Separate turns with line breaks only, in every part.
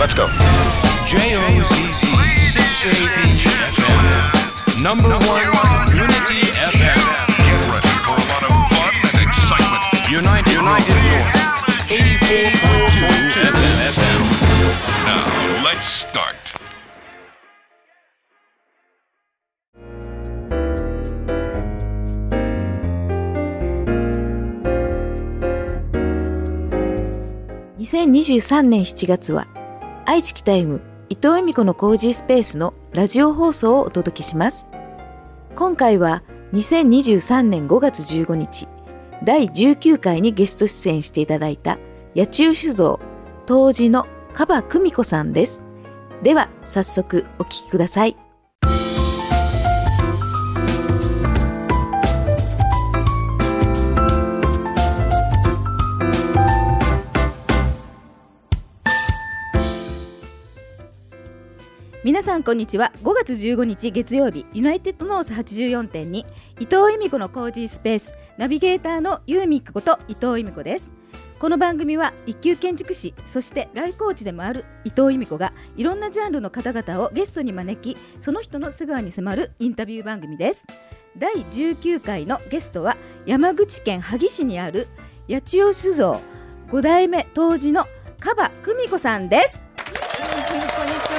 Let's go.
J-O-Z-Z 680 FM. Number one community FM.
Get ready for a lot of fun and excitement.
United, United North. 84.2 FM.
Now, let's start.
2023年7月は愛知北 M 伊藤恵美子のコージースペースのラジオ放送をお届けします。今回は2023年5月15日第19回にゲスト出演していただいた八千代酒造当時のカバ久美子さんです。では早速お聞きください。さんこんにちは。5月15日月曜日。ユナイテッドノース84.2伊藤恵美子のコージースペース。ナビゲーターのユーミックこと伊藤恵美子です。この番組は一級建築士そしてライフコーチでもある伊藤恵美子がいろんなジャンルの方々をゲストに招きその人の素顔に迫るインタビュー番組です。第19回のゲストは山口県萩市にある八千代酒造5代目当時のカバ久美子さんです。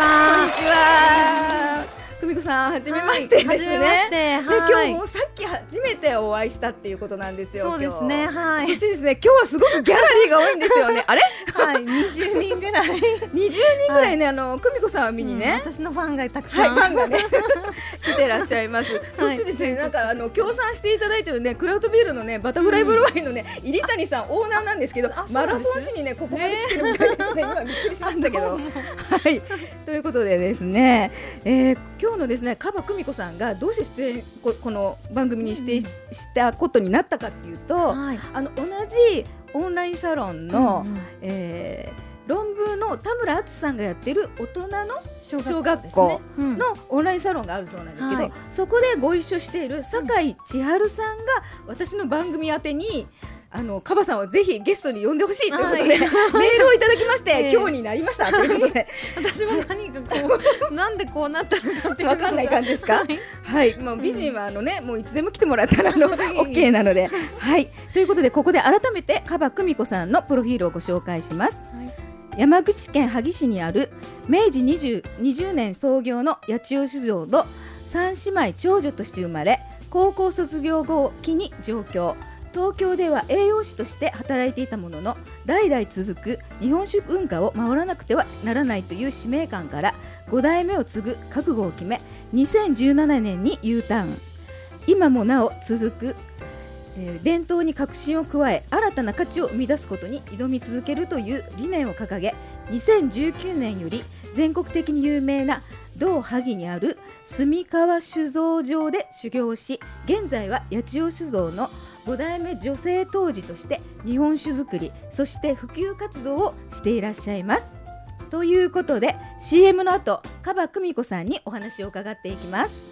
には。
ちは。久美子さん、はじめましてですね。
はいは
今日もさっき初めてお会いしたっていうことなんですよ。
そうですね。はい。
そしてですね、今日はすごくギャラリーが多いんですよね。あれ、
はい。二十人ぐらい。
20人ぐらいね、あの久美子さんを見に
うん
ね。
私のファンがたく
はい、
さん。
ファンがね 来てらっしゃいます。そしてですね、なんかあの協賛していただいてるね、クラウドビールのね、バタフライブロワイのね、入谷さんオーナーなんですけど、マラソン誌にね、ここまで来てるみたいですね。今びっくりしましたけど。はい、ということでですね、えー今日のですね、カバ久美子さんがどうして出演ここの番組に指定ししたことになったかっていうと、
はい。
あの同じオンラインサロンの、
うんうん。
えー論文の田村敦さんがやってる大人の
小
小学校。のオンラインサロンがあるそうなんですけど、
はい。
そこでご一緒している酒井千春さんが私の番組宛てにあのカバさんをぜひゲストに呼んでほしいということで、
はい。
メールをいただきまして、
ええ。
今日になりました。ということで、
私も何かこう なんでこうなったのかって
わかんない感じですか？
はい。
はい、もう美人はあのね、もういつでも来てもらったらあの OK なので、はい、ということでここで改めてカバ久美子さんのプロフィールをご紹介します。山口県萩市にある明治 20, 20年創業の八千代酒造の三姉妹長女として生まれ高校卒業後を機に上京東京では栄養士として働いていたものの代々続く日本酒文化を守らなくてはならないという使命感から5代目を継ぐ覚悟を決め2017年に U ターン。今もなお続くえー伝統に革新を加え新たな価値を生み出すことに挑み続けるという理念を掲げ2019年より全国的に有名な同萩にある住川酒造場で修行し現在は八千代酒造の5代目女性当時として日本酒造りそして普及活動をしていらっしゃいます。ということで CM の後カバ久美子さんにお話を伺っていきます。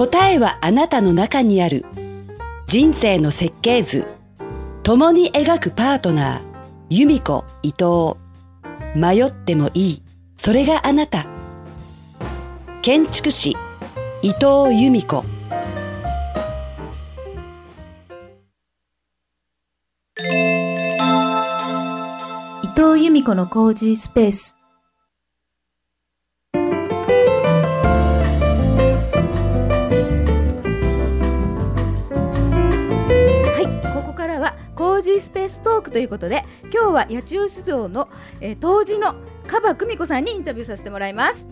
答えはあなたの中にある人生の設計図共に描くパートナー由美子伊藤。迷ってもいい。それがあなた。建築士伊藤由美子
伊藤由美子のコージースペース。はコージースペーストークということで今日は八千代酒造の、えー、当時のカバ久美子さんにインタビューさせてもらいます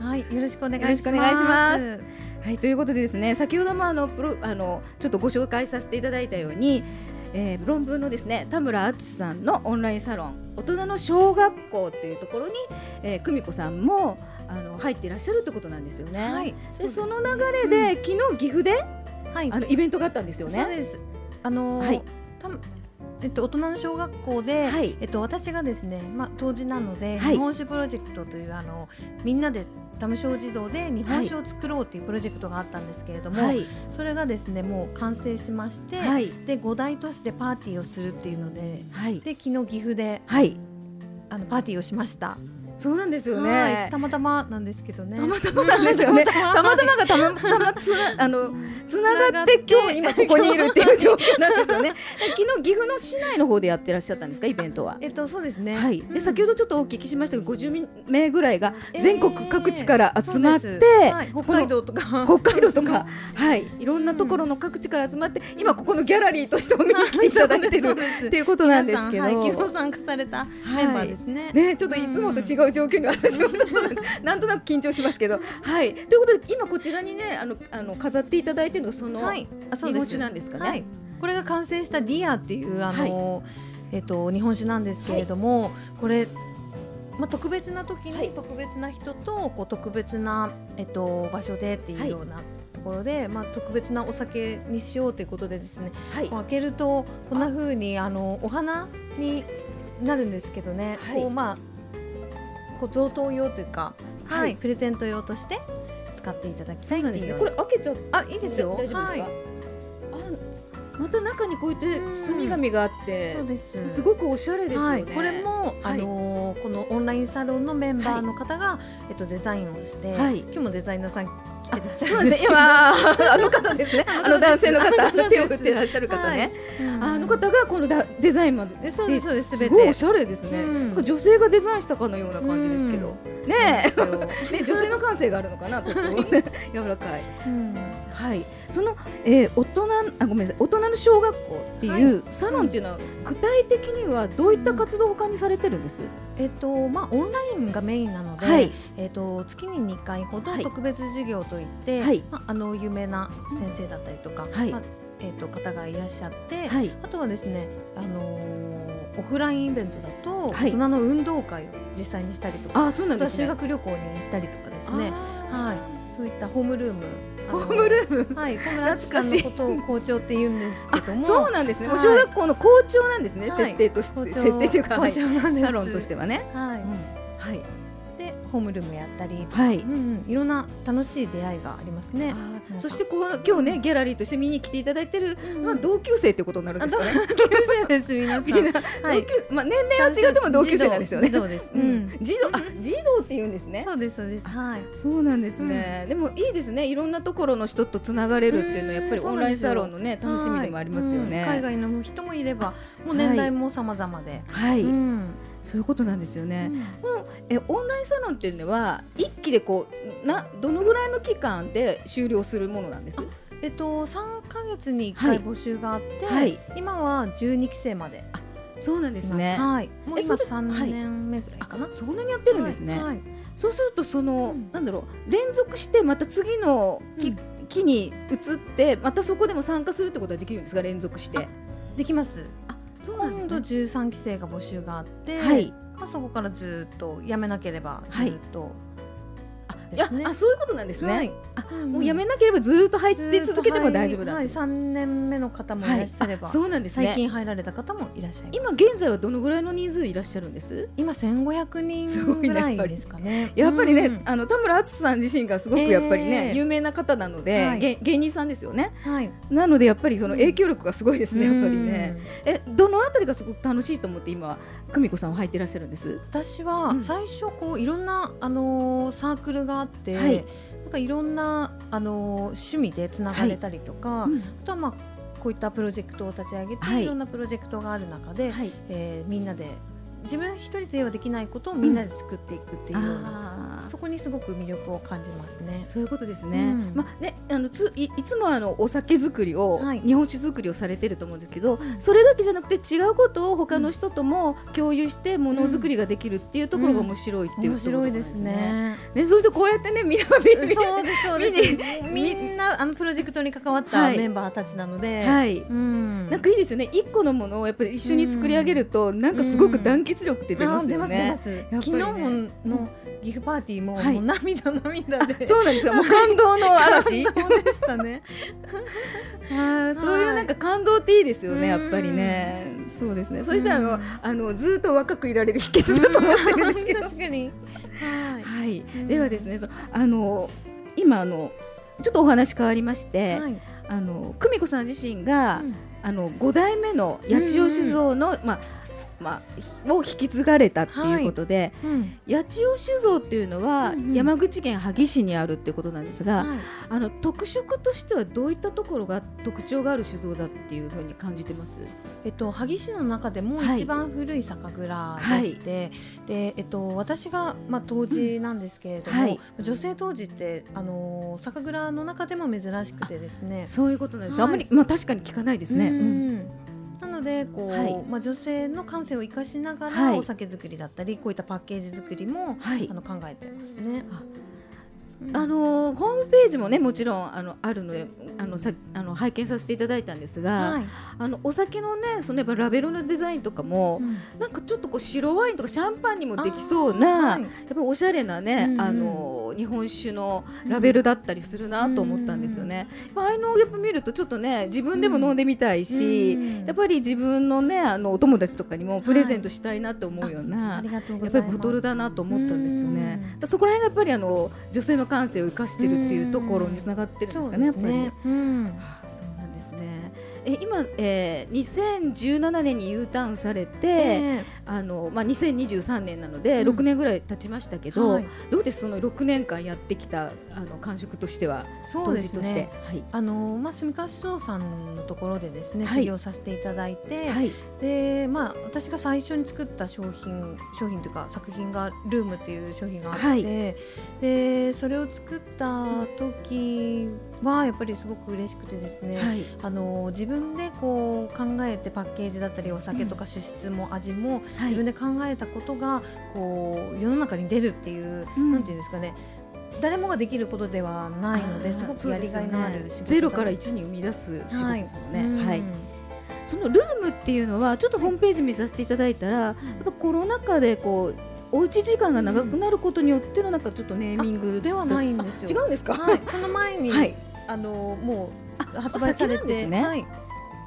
はい。よろしくお願いします。
はいということでですね先ほどもあのプロあのちょっとご紹介させていただいたように、えー論文のですね田村敦さんのオンラインサロン大人の小学校というところに、えー、久美子さんもあの入っていらっしゃるってことなんですよね。
はい。
でその流れで、昨日岐阜で
はい。
あのイベントがあったんですよね。
そうです。あのー
はい
たえっと、大人の小学校で、
はい。
えっと、私がですね、まあ、当時なので、
はい。
日本酒プロジェクトというあのみんなでダム小児童で日本酒を作ろうっていうプロジェクトがあったんですけれども、
はい。
それがですねもう完成しまして、
はい。
で5大都市でパーティーをするっていうので
はい。
で昨日岐阜で
はい。
あのパーティーをしました。
そうなんですよ
はい。
ね
たまたまなんですけどね。
たまたまなんですよね。たまたま。がたまたまつな あのつながって今日今ここにいるっていう状況なんですよね。昨日岐阜の市内の方でやってらっしゃったんですかイベントは？
えっとそうですね。
はい。
うん。
で先ほどちょっとお聞きしましたが50名ぐらいが全国各地から集まって、
北海道とか。
北海道とか、はい、いろんなところの各地から集まって、今ここのギャラリーとしてお見に来ていただいてるっていうことなんですけど、
昨日参加されたメンバーですね。
ね、ちょっといつもと違う状況に私もちょっとなんとなく緊張しますけど、はい。ということで今こちらにね、あのあの飾っていただいてるのがその日本酒なんですかね。
はい、これが完成した Dear っていうあの、えっと日本酒なんですけれども、これ。まあ、特別な時
はい。
に特別な人とこう特別な、えっと、場所でっていうようなところで、まあ、特別なお酒にしようということでですね
はい。
こう開けるとこんな風にあのお花になるんですけどね、
はい。
こうまあこう贈答用というか、はい
はい。
プレゼント用として使っていただきたい
んですよ。これ開けちゃって
あいいですよ。
大丈夫ですか？
はい。
あ、また中にこうやって包み紙があって
そう、です。
すごくおしゃれですよね。
はい、これも、
はい。
あのーこのオンラインサロンのメンバーの方が、えっとデザインをして、
はい。
今日もデザイナーさん来てらっしゃる
そうですね。今 あの方ですね。あの男性の方、
あの
手を振ってらっしゃる方ね。あの方がこのだデザインまで
えそうですそうですす
ごいおしゃれですね、
うん。
女性がデザインしたかのような感じですけど、
うなん。
えね女性の感性があるのかなと。こう 柔らかい、
うん
はい。その、えー、大人あごめんなさい。大人の小学校っていうサロンっていうのは具体的にはどういった活動を他にされてるんです、
えっとまあオンラインがメインなので、
はい。
えっと月に2回ほど
はい。
特別授業といって、
はい。
まああの有名な先生だったりとか、
はい。
まあえっと方がいらっしゃって、
はい。
あとはですねあのーオフラインイベントだと、
はい。
大人の運動会を実際にしたりとか、
あそうなんですね。
修学旅行に行ったりとかですね。
あ
はい、そういったホームルーム。
ーホームルーム？
はい、小村敦さんのことを校長って言うんですけども。
そうなんですね、小学校の校長なんですね、
はい。
設定として設定というか、はい。サロンとしてはね、
はホームルームやったり。
はい
うんうん、いろんな楽しい出会いがありますね。
そしてこの今日ねギャラリーとして見に来ていただいてる、
うん
まあ同級生ってことになるん
あ、
ですかね。
同級生です、皆さん。はい
まあ年齢は違っても同級生なんですよね。
児童です。う
うん
ん。
児童あ児童って言うんですね。
そうです、そうです。はい。
そうなんですね、でもいいですねいろんなところの人とつながれるっていうのはやっぱり
うん
オンラインサロンのね楽しみでもありますよね。
はいうん海外の人もいれば、もう年代も様々で。
はい、
うん
そういうことなんですよね。このえオンラインサロンっていうのは一期でこうなどのぐらいの期間で終了するものなんです？
えっと、三ヶ月に一
はい
回募集があって、
はい
今は十二期生まで
そうなんですね。
はい。もう今三年目ぐらいかな。
そんなにやってるんですね。
はい。
そうするとその、
うん
なんだろう連続してまた次の期,、
うん
期に移ってまたそこでも参加するってことはできるんですか？連続して。
できます。今度
ね。
十三期生が募集があって、
はい。
まあそこからずっとやめなければ
はい
ずっと、
いや、あそういうことなんですね。
はい
あ
うん
もうやめなければずっと入って続けても大丈夫だ。
はい、三年目の方もいらっしゃれば、
あそうなんですね。
最近入られた方もいらっしゃいます。
今現在はどのぐらいの人数いらっしゃるんです？
今千五百人
すごいね
ぐらいですかね。
やっぱりね、
うん
あの田村敦さん自身がすごくやっぱりね、
えー
有名な方なので、
はい
げ芸人さんですよね。
はい。
なのでやっぱりその影響力がすごいですね、やっぱり
うん
ね。えどのあたりがすごく楽しいと思って今久美子さんは入っていらっしゃるんです？
私は
うん
最初こういろんなあのーサークルがあって、
はい。
なんかいろんなあのー趣味でつながれたりとか、
うん。
あとはまあこういったプロジェクトを立ち上げて、
はい。
い、ろんなプロジェクトがある中で、
はい。
えーみんなで自分一人ではできないことをみんなで作っていくっていうような、
あー。
そこにすごく魅力を感じますね。
そういうことですね。
うん。
まあねあのついいつもあのお酒作りを、
はい。
日本酒作りをされてると思うんですけど、それだけじゃなくて違うことを他の人とも共有してものづくりができるっていうところが面白いっていう
面白いですね。
ね、そうしてこうやってねみんな。
みんなあのプロジェクトに関わった
はい。
メンバーたちなので、
はい。
うん、
なんかいいですよね。一個のものをやっぱり一緒に作り上げると、なんかすごく団結力って出ますよね。ね
昨日もの岐阜パーティーも,、
はい
もう涙涙で。
そうなんですよ。もう感動の嵐。
感動でしたね。
あーそういうなんか感動っていいですよね。やっぱり
うん
ね。そうですね。そういったああのずっと若くいられる秘訣だと思ってるんですけど。
確かに。はい。
ではですね、そあの今あのちょっとお話変わりまして、
はい
あの久美子さん自身が、
うん
あの五代目の八千代酒造の、まあまあを引き継がれたっていうことで、
うん。
八千代酒造っていうのは、
うんうん。
山口県萩市にあるっていうことなんですが、
はい。
あの特色としてはどういったところが特徴がある酒造だっていうふうに感じてます？
えっと、萩市の中でも
はい
一番古い酒蔵でして、でえっと、私が、まあ、当時なんですけれども、
うんはい。
女性当時ってあの酒蔵の中でも珍しくてですね。
そういうことなんです。
はい。
あんまりまあ確かに聞かないですね。
う
うん。
んなのでこう、
はい。
まあ、女性の感性を生かしながら、
はい。
お酒作りだったりこういったパッケージ作りも、
はい。
あの考えてますね。
あのホームページもねもちろんあのあるのであのさあの拝見させていただいたんですが、
はい。
あのお酒のねそのやっぱラベルのデザインとかも、
うん。
なんかちょっとこう白ワインとかシャンパンにもできそうな、
はい。
やっぱおしゃれなね、
うんうん。
あの日本酒のラベルだったりするなと思ったんですよね。ああいうのをやっぱ見るとちょっとね自分でも飲んでみたいし、
うん。
やっぱり自分のねあのお友達とかにもプレゼントしたいなと思うような、
ありがとうご
やっぱりボトルだなと思ったんですよね。そこら辺がやっぱりあの女性の感性を生かしてるっていうところにつながってるんですかね、やっぱり。
うん
え今、えー、2017年に U ターンされて、
え
あのまあ2023年なので
うん。
6年ぐらい経ちましたけ
え
ど、
はい。
どうです？その6年間やってきたあの感触としては
そうです
当時として。
ね。
はい。
あのまあ住川酒造さんのところでですね、
はい。
修行させていただいて、
はい。
でまあ私が最初に作った商品商品というか作品がルームっていう商品があって、
はい。
でそれを作った時はやっぱりすごく嬉しくてですね、
はい。
あの自分でこう考えてパッケージだったりお酒とか脂質も味も
はい。
自分で考えたことがこう世の中に出るっていう、
うん。
なんていうんですかね。誰もができることではないのですごくやりがいのある
ねゼロから1に生み出す仕事ですもんね。
うん。
はい。そのルームっていうのはちょっとホームページ見させていただいたら、やっぱコロナ禍でこうおうち時間が長くなることによってのなんかちょっとネーミング
ではないんですよ。
違うんですか、
はい、その前に、
はい。
あのもう
あ
発売され
お酒なんです
て、
ね。
はい、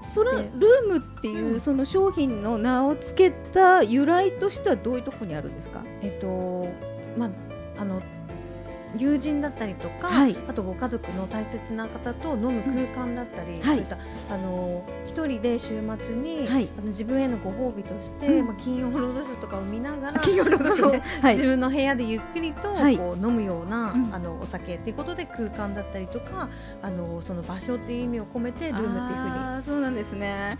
それル
で
ームっていううんその商品の名を付けた由来としてはどういうところにあるんですか？
えっとまああの友人だったりとか、
はい。
あとご家族の大切な方と飲む空間だったり、
はい。
そういったあの一人で週末に、
はい。
あの自分へのご褒美として、
うん。
まあ金曜ロードショーとかを見ながら
企業のことね。はい。
自。分の部屋でゆっくりと
はい。
こう飲むような、
うん。
あのお酒っていうことで空間だったりとかあのその場所っていう意味を込めてルームっていうふうに
そうなんですね。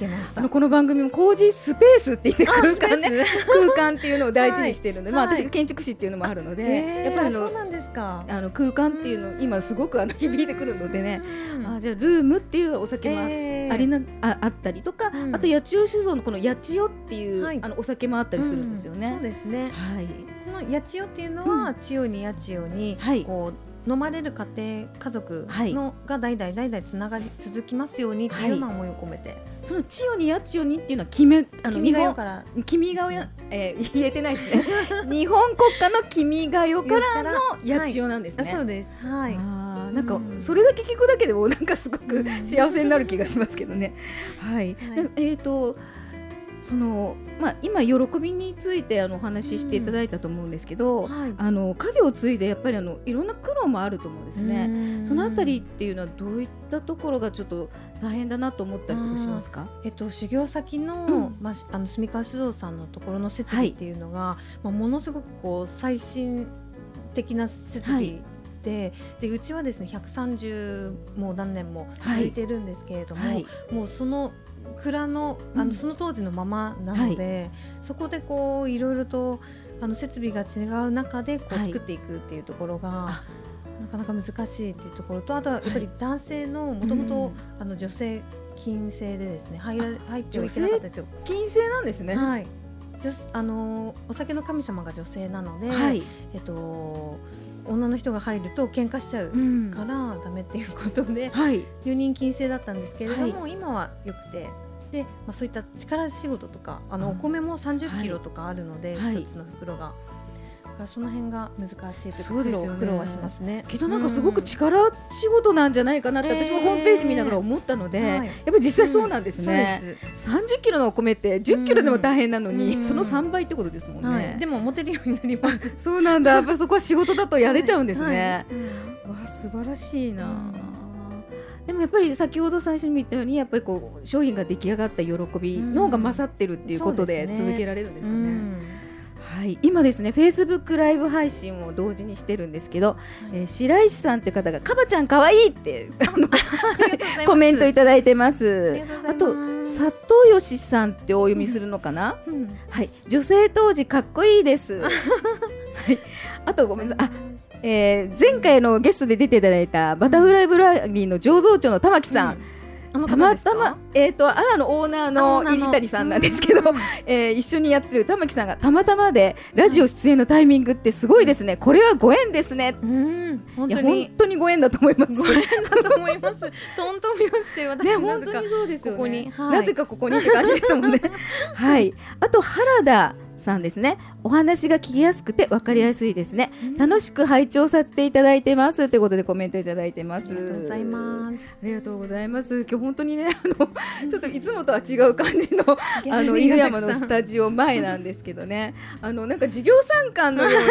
この番組も工事スペースって言って空間ね。
ね。
空間っていうのを大事にしてるので、まあ
はい
私が建築士っていうのもあるので、
えー
やっぱりあの
そうなんですか。
あの空間っていうの今すごくあの響いてくるのでね、
うん。
あじゃあルームっていうお酒もあ,、
えー。
ありなああったりとか、
うん。
あと八千代酒造のこの八千代っていう、
はい。
あのお酒もあったりするんですよ
うん。
ね。
そうですね。
はい。
この八千代っていうのは、千代に八千代に、
はい。
こう飲まれる家庭家族の、が代々代々つながり続きますようにっていうような思いを込めて、
その千代に八千代にっていうのは決めあの
君が
日本
代から
君が代、えー、言えてないですね。日本国家の君が代からの八千代なんですね。
あそうです。はい。
なんか
うん
それだけ聞くだけでもなんかすごく
うん
幸せになる気がしますけどね。はい。
はい
でえっ、とそのまあ今喜びについてあのお話ししていただいたと思うんですけど、
はい。
あの家業を継いでやっぱりあのいろんな苦労もあると思うんですね。そのあたりっていうのはどういったところがちょっと大変だなと思ったりしますか？
えっと、修行先の,、
うん。
まあし、あの住川酒造さんのところの設備っていうのが、まあ、ものすごくこう最新的な設備で,、でうちはですね130もう何年も
はい。
続いてるんですけれども、
はい。
もうその蔵のあの、
うん。
その当時のままなので、そこでこういろいろとあの設備が違う中でこう
はい。
作っていくっていうところが、
あ。
なかなか難しいっていうところとあとはやっぱり男性のもともとあの女性禁制でですね入ら入ってはいけなかったんですよ。
金星なんですね。
はい。女あのお酒の神様が女性なので、
はい。
えっと、女の人が入ると喧嘩しちゃう
うん
からダメっていうことで、
はい。
入人禁制だったんですけれども、今はよくてで、まあ、そういった力仕事とかあの
あ
お米も3 0
はい
キロとかあるので、
はい
一つの袋が。からその辺が難しいというか苦労はしますね。
けどなんかすごく力仕事なんじゃないかなって私もホームページ見ながら思ったので、
はい。
やっぱり実際そうなんですね、
そうです
30キロのお米って10キロでも大変なのに、
うん。
その3倍ってことですもんね、
はい、でもモテるようになります。
そうなんだ。やっぱそこは仕事だとやれちゃうんですね、
はい。うん。
わあ素晴らしいな、
うん。
でもやっぱり先ほど最初に見たようにやっぱりこう商品が出来上がった喜びの方が勝ってるっていうことで続けられるんですかね。
うん
はい、今ですね、フェイスブックライブ配信を同時にしてるんですけど、えー白石さんって方がかばちゃん可愛いってコメントいただいてます。あと佐藤義さんってお読みするのかな？
うん
はい、女性当時かっこいいです。はい、あとごめんなさい。あ、えー前回のゲストで出ていただいたバタフライブラリーの醸造長の玉木さん。
あの
たまたま、えっ、と、あらのオーナー
あ
の
オーナーの
入谷さんなんですけど、えー一緒にやってる玉木さんがたまたまでラジオ出演のタイミングってすごいですね。これはご縁ですね。
うん本
いや本
当に
当にご縁だと思います。
ご縁だと思いますトントン拍子で私
ね、
なぜか
本当にそうですよね。
ここにはい
なぜかここにって感じでしたもんね。はい。あと原田さんですね。お話が聞きやすくてわかりやすいですね。楽しく拝聴させていただいてますということでコメントいただいてます。
ありがとうございます
ありがとうございます。今日本当にね、あのちょっといつもとは違う感じのあの犬山のスタジオ前なんですけどね、あのなんか事業参観のように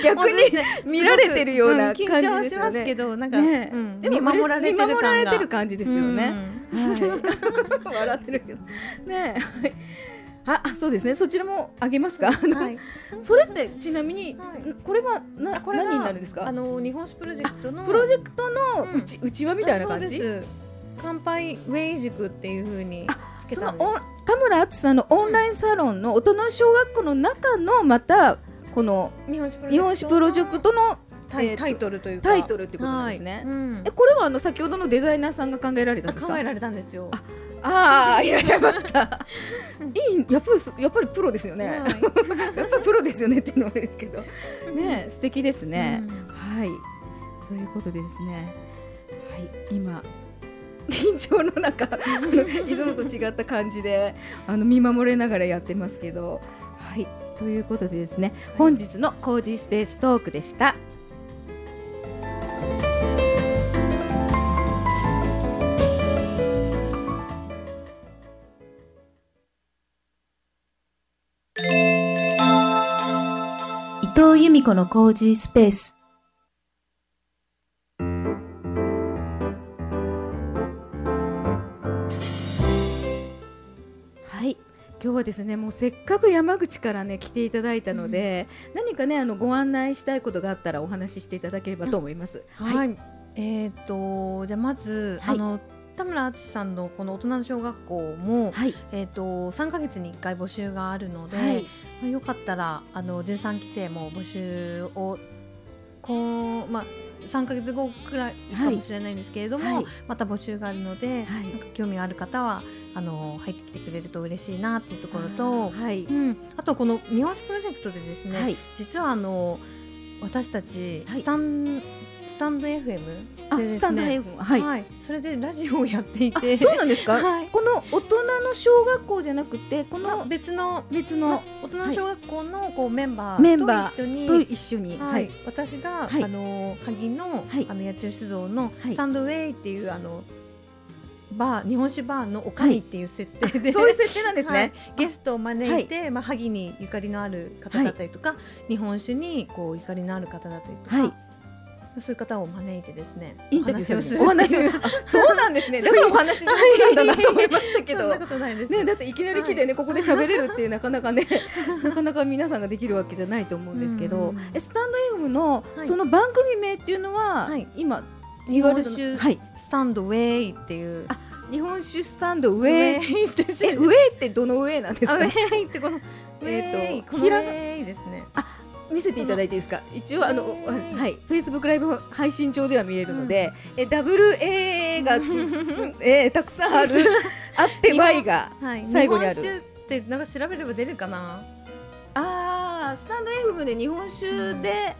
逆に見られてるような感じですよ
うん緊張しますけ
ね。
どなんか、
ね
うん、
でも
見守られてる感
じですよね。
うん
はい。笑ってるけどね。はいあ、あそうですね。そちらもあげますか？
はい、
それってちなみに、
はい。
これはな
あこれが
何になるんですか？
あ。の日本酒プロジェクトの
プロジェクトの
う
ち、うちわみたいな感じ？
乾杯ウェイ塾っていう風につけた
田村敦さんのオンラインサロンの大人の小学校の中のまたこの
日本
史プロジェクトの
タイタイトルというか。
タイトルってことですね。
はい。うん。
えこれはあの先ほどのデザイナーさんが考えられたんですか？
あ考えられたんですよ。
あああいらっしゃいましたいいやっぱりすやっぱりプロですよね、
はい。
やっぱりプロですよねっていうのもですけど。ね素敵ですね、
うん。
はい。ということでですね。はい今 緊張の中 いつもと違った感じであの見守れながらやってますけど。はいということでですね。本日のコージースペーストークでした。藤由美子のコージースペース。はい。今日はですねもうせっかく山口からね来ていただいたので、何かねあのご案内したいことがあったらお話ししていただければと思います。
はい、えっ、とじゃあまず、
はい。
あの田村敦さんのこの大人の小学校も、
はい。
えっ、と三ヶ月に一回募集があるので、
はい。
まあ、よかったらあの十三期生も募集をこうまあ三ヶ月後くらいかもしれないんですけれども、
はい。
また募集があるので、
はい。
なんか興味がある方はあの入ってきてくれると嬉しいなっていうところと、
はい。
うん、あとこの日本史プロジェクトでですね、
はい。
実はあの私たち
はい。
スタン、スタンド FM
あ
でですね。
スタンド FM はい、
はい、それでラジオをやってい
あ
て、
そうなんですか、
はい。
この大人の小学校じゃなくてこ
まあ
の
別の
別
ま
の
大人の小学校のこうメンバ
ー
ーと一緒に、
と一緒に。
はい。私が、
はい。
あの萩の、
はい。
あの野鳥酒造の
はい。
スタンドウェイっていう、あのバー日本酒バーのおかみっていう設定で、
そういう設定なんですね、
はい。ゲストを招いて、まあ、萩にゆかりのある方だったりとか、日本酒にこうゆかりのある方だったりとか、
はい
そういう方を招いてですね
インタビューする
お
お話を あそうなんですね。だからお話上手なんだなと思いましたけど。ね、だっていきなり来てね、ここで喋れるっていうなかなかねなかなか皆さんができるわけじゃないと思うんですけど、
う
スタンド FM の
はい。
その番組名っていうのは、
はい。
今
日本酒
はい
スタンドウェイっていう。
あ日本酒スタンド
ウ
上
ェイって
え上ってどの上なんですか？
あウェイってこのウ
えーとひらが
ェイですね
見せていただいていいですか？一応あのはいフェイスブックライブ配信上では見えるので、え WA がつつ、えーたくさんある あって Y が
はい。
最後にある。
日本酒ってなんか調べれば出るかな？
あースタンド FM で日本酒で、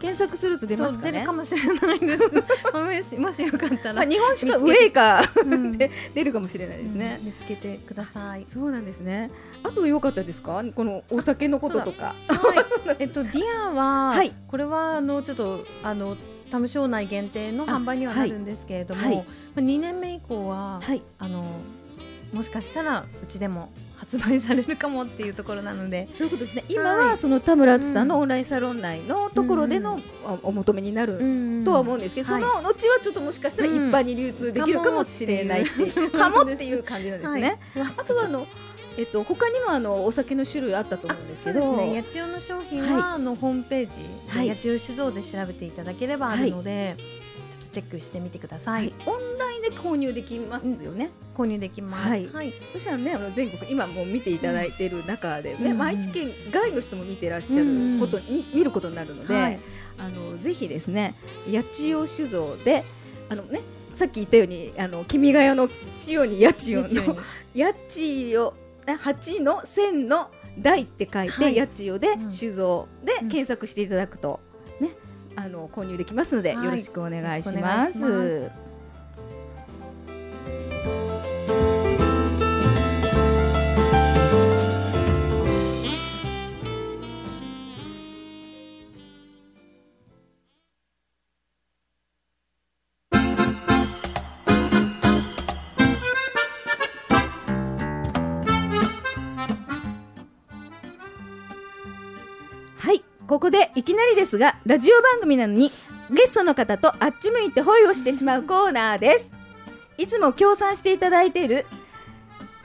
検索すると出ますかね？
出るか。もしれないです。もしもしよかったら、
まあ日本酒かウ
見つけ
ェイか
うん
で出るかもしれないですね。
うん見つけてください。
そうなんですね。あと良かったですか？このお酒のこととか。
はい、えっとディアは、
はい
これはあのちょっとあのタム省内限定の
あ
販売にはなるんですけれども、
はいはい
まあ2年目以降は、
はい。
あのもしかしたらうちでも発売されるかもっていうところなので、
そういうことですね。今はその田村敦さんの
うん
オンラインサロン内のところでのおお求めになる。
ん
とは思うんですけど、そ
はい。
の後はちょっともしかしたら一般に流通できるかもしれないっていう、かもっていう感じなんですね。
はい。
あとはあの、えっと他にもあのお酒の種類あったと思うんですけど、
ね。八千代の商品は、
は
あのホームページ、
はい。
八千代酒造で調べていただければあるので、ちょっとチェックしてみてくださ。
はい。い、オンラインで購入できますよね。
購入できます。
はい。
はい。
そしたらね、あの全国今もう見ていただいている中でね、
うん。
まあ愛知県外の人も見てらっしゃること、み見ることになるので、
はい。
あのぜひですね、八千代酒造で、あのね、さっき言ったように、あの君が代の千代に八千代の八千代、あ八の千の台って書いて、
はい。
八千代で
うん
酒造で
うん。
検索していただくとね、あの購入できますので、よろしくお願いします。きなりですが、ラジオ番組なのにゲストの方とあっち向いてホイをしてしまうコーナーです。いつも協賛していただいている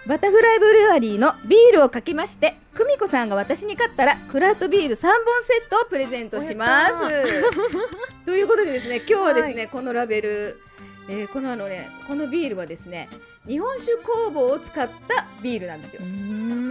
バタフライブルワリーのビールをかけまして、久美子さんが私に勝ったらクラフトビール3本セットをプレゼントします。ということでですね、今日はですね、このラベル、えーこのあのね、このビールはですね、日本酒工房を使ったビールなんですよ。と
と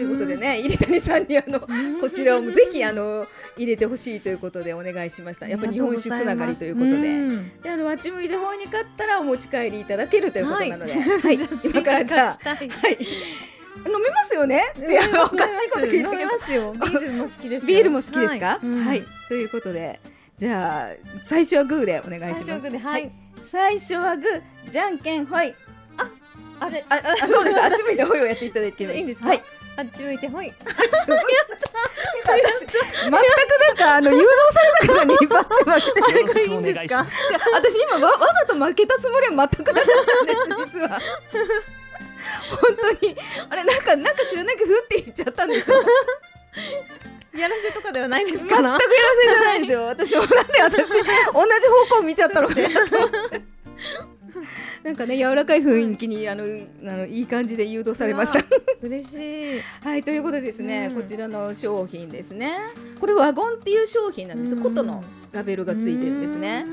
いうことでね、入谷さんにあのこちらをぜひあの入れてほしいということでお願いしました。やっぱり日本酒つながりということで。
うん
であのあっち向いて方に買ったらお持ち帰りいただけるということなので、は、
はい い
今からじゃあ、はい、飲めますよね。いやおかしいこと聞いたけど
飲みま、すよ。ビールも好きですよ。
ビールも好きですか？はい、
うん
ということで、じゃあ最初はグーでお願いします。
グーではい
最初はグー、じゃんけんほい。
あれ
あ、あそうです。あっち向いてほいをやっていただければ
いいんですか？
はい。
あっち向いてほい。
全くなんかあの誘導されたからにパス負けて
よろしくお願いします。
じゃあ私今わわざと負けたつもりは全くなかったんです実は 本当にあれなんかなんか知らなくふって言っちゃったんですよ
やらせとかではないです
全くや
から
せ。じゃないんですよ。私もなんで私同じ方向見ちゃったのか なんかね柔らかい雰囲気にあのあのいい感じで誘導されました。
嬉しい。
はいということでですね、
うん。
こちらの商品ですね。これワゴンっていう商品なんです。よ、
うん。
琴のラベルがついてるんですね。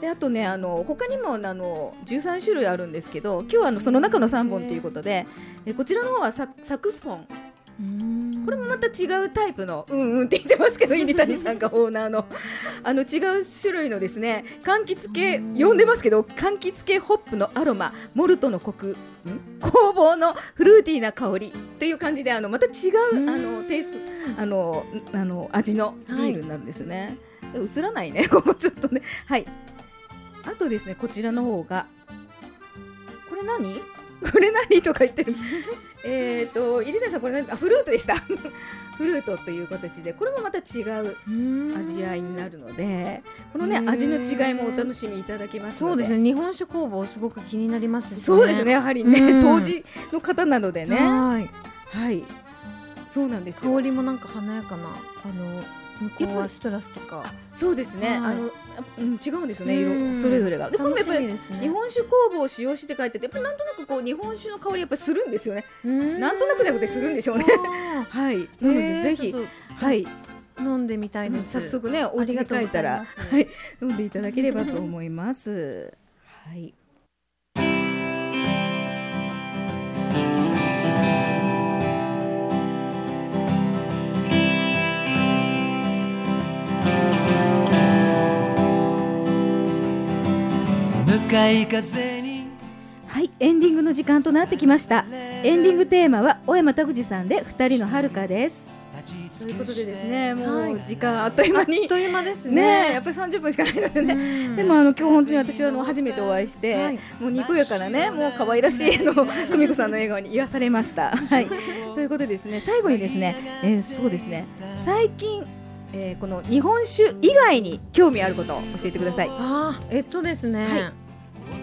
であとねあの他にもあの13種類あるんですけど今日はあのその中の3本ということでえこちらの方はササクスフォン。
うん。
これもまた違うタイプのうんうんって言ってますけど入谷さんがオーナーの。あの違う種類のですね柑橘系呼んでますけど柑橘系ホップのアロマモルトのコクん？工房のフルーティーな香りという感じであのまた違う
うん。
あのテイストあのんあの味のビールになるんですよね、映らないね ここちょっとね。はい。あとですねこちらの方がこれ何？これ何とか言ってる。えっと入谷さんこれ何あフルートでした。フルートという形で。これもまた違う味合いになるのでこのね味の違いもお楽しみいただけます
そうですね。日本酒工房すごく気になりますしね。
そうですね。やはりね、
うん。
当時の方なのでね。
はい。
はい。そうなんですよ。
香りもなんか華やかなあの向こうはシトラスとか。
そうですね、
はい。
あの、うん、違うんですよね。
うん。
色それぞれが。でも
楽
やっぱり
ね。
日本酒工房を使用して書いててやっぱりなんとなくこう日本酒の香りやっぱりするんですよね。
うん。
なんとなくじゃなくてするんでしょうね。
あ
はい。
ー
なのでぜひ。はい。
と飲んでみたいです。
早速ねお家に帰ったら。はい。飲んでいただければと思います。はいはいエンディングの時間となってきました。エンディングテーマは小山拓司さんで二人の遥かです。ということでですねも
はい。
う時間あっという間に。
あっという間です
ね。
ね。
やっぱり30分しかないのでね。
うん。
でもあの今日本当に私はあの初めてお会いして、
はい。
もうにこやかなねもう可愛らしいあの久美子さんの笑顔に癒されました。はい、ということでですね最後にですね、えーそうですね。最近、えーこの日本酒以外に興味あることを教えてください。
あーえっとですね、
はい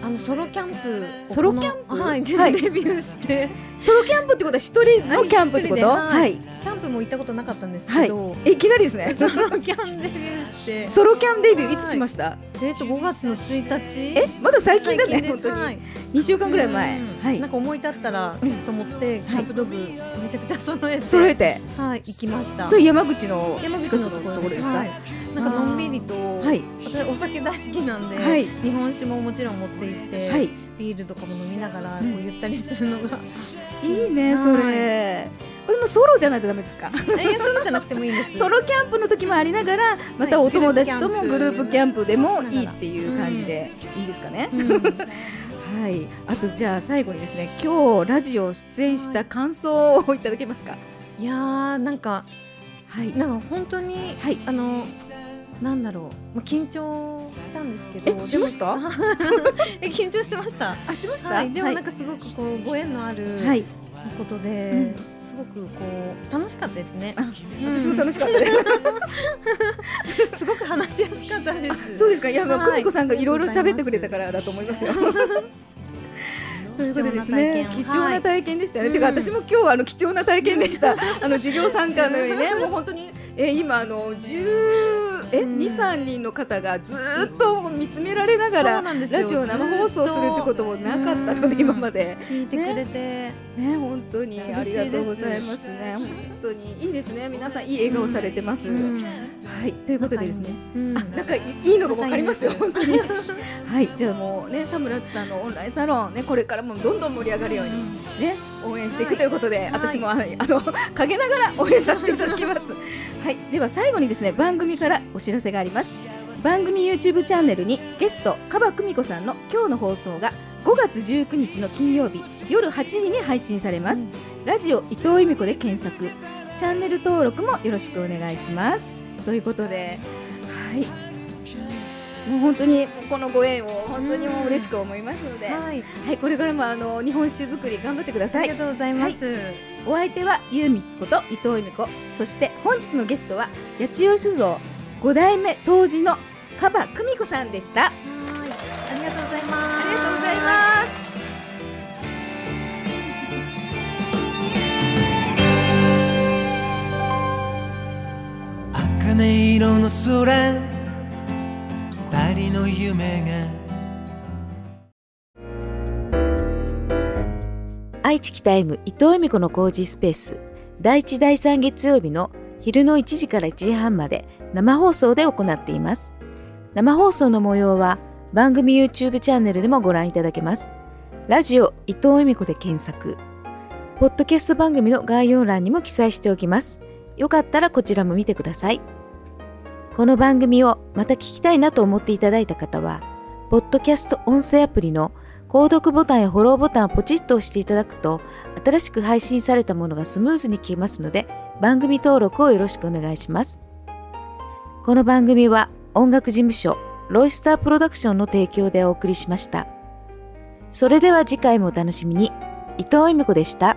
あのソロキャンプを
ソロキャンプ？
はい、デビューして
ソロキャンプってことは一人のキャンプってこと？
はい。キャンプも行ったことなかったんです
はい
けど、。
えいきなりですね。
ソロキャンデビューして、
ソロキャンデビューいつしました？
えっと5月の1日？
えまだ最近だね本当に。
はい。
2週間ぐらい前。
うん
はい。
なんか思い立ったら
うん
と思って、キャンプ道具めちゃくちゃ揃えて、
揃えて。
はい行きました。
それ山口の
山口
近くの
のところ
ですか？
はい。なんかのんびりと、
はい。
私お酒大好きなんで、
はい。
日本酒ももちろん持って行って、
はい。
ビールとかも飲みながらこ
うん
うゆったりするのが、
いいねそれ。これもソロじゃないとダメですか？
えソロじゃなくてもいいんです。
ソロキャンプの時もありながらまたお友達とも
はい
グループキャンプでもいいっていう感じでいいですかね。
うん
はい。あとじゃあ最後にですね今日ラジオ出演した感想をいただけますか？
いやーなんか
はい。
なんか本当に、
はい
あのなんだろう、まあ、緊張したんですけど
えしました？
え 緊張してました
あしました？
はい、でもなん
か
かすごくこうご縁のある
はい。
ことで、
うん
すごくこう楽しかったですね。
私も楽しかったです。
すごく話しやすかったです。
そうですか。いや、まあ、
はい
久美子さんがいろいろ喋ってくれたからだと思いますよ。ということでですね、貴
貴重な
体験でしたよね。
はい
てか、私も今日あの貴重な体験でした。あの授業参加のようにね、もう本当に、えー今あの十え
うん
二三人の方がずーっと見つめられながらラジオ生放送するってこともなかったの
うん
で今まで。
聞いてくれて、
ね、本当にありがとうございますね。本当にいいですね。皆さんいい笑顔されてます。
うん
はい、ということでですね。
うん
あ、なんかいいのがわかりますよ、本当に。はい、じゃあもうね、田村津さんのオンラインサロンね、これからもどんどん盛り上がるように。ね、応援していくということで、私も、あの、あの陰ながら応援させていただきます。はい、では最後にですね、番組からお知らせがあります。番組 YouTube チャンネルにゲストカバ久美子さんの今日の放送が5月19日の金曜日夜8時に配信されます。ラジオ伊藤由美子で検索、チャンネル登録もよろしくお願いします。ということで、はい。もう本当にこのご縁を本当にもう嬉しく思いますので、
はい、
はい、これからもあの日本酒作り頑張ってください。
ありがとうございます。
お相手はゆうみこと伊藤由美子、そして本日のゲストは八千代酒造5代目当時のカバ久美子さんでした。
茜色の空？二人の夢が。
愛知北 M 伊藤由美子の工事スペース。第1第3月曜日の昼の1時から1時半まで。生放送で行っています。生放送の模様は番組 YouTube チャンネルでもご覧いただけます。ラジオ伊藤由美子で検索。ポッドキャスト番組の概要欄にも記載しておきます。よかったらこちらも見てください。この番組をまた聞きたいなと思っていただいた方はポッドキャスト音声アプリの購読ボタンやフォローボタンをポチッと押していただくと新しく配信されたものがスムーズに聞けますので番組登録をよろしくお願いします。この番組は音楽事務所ロイスタープロダクションの提供でお送りしました。それでは次回もお楽しみに。伊藤由美子でした。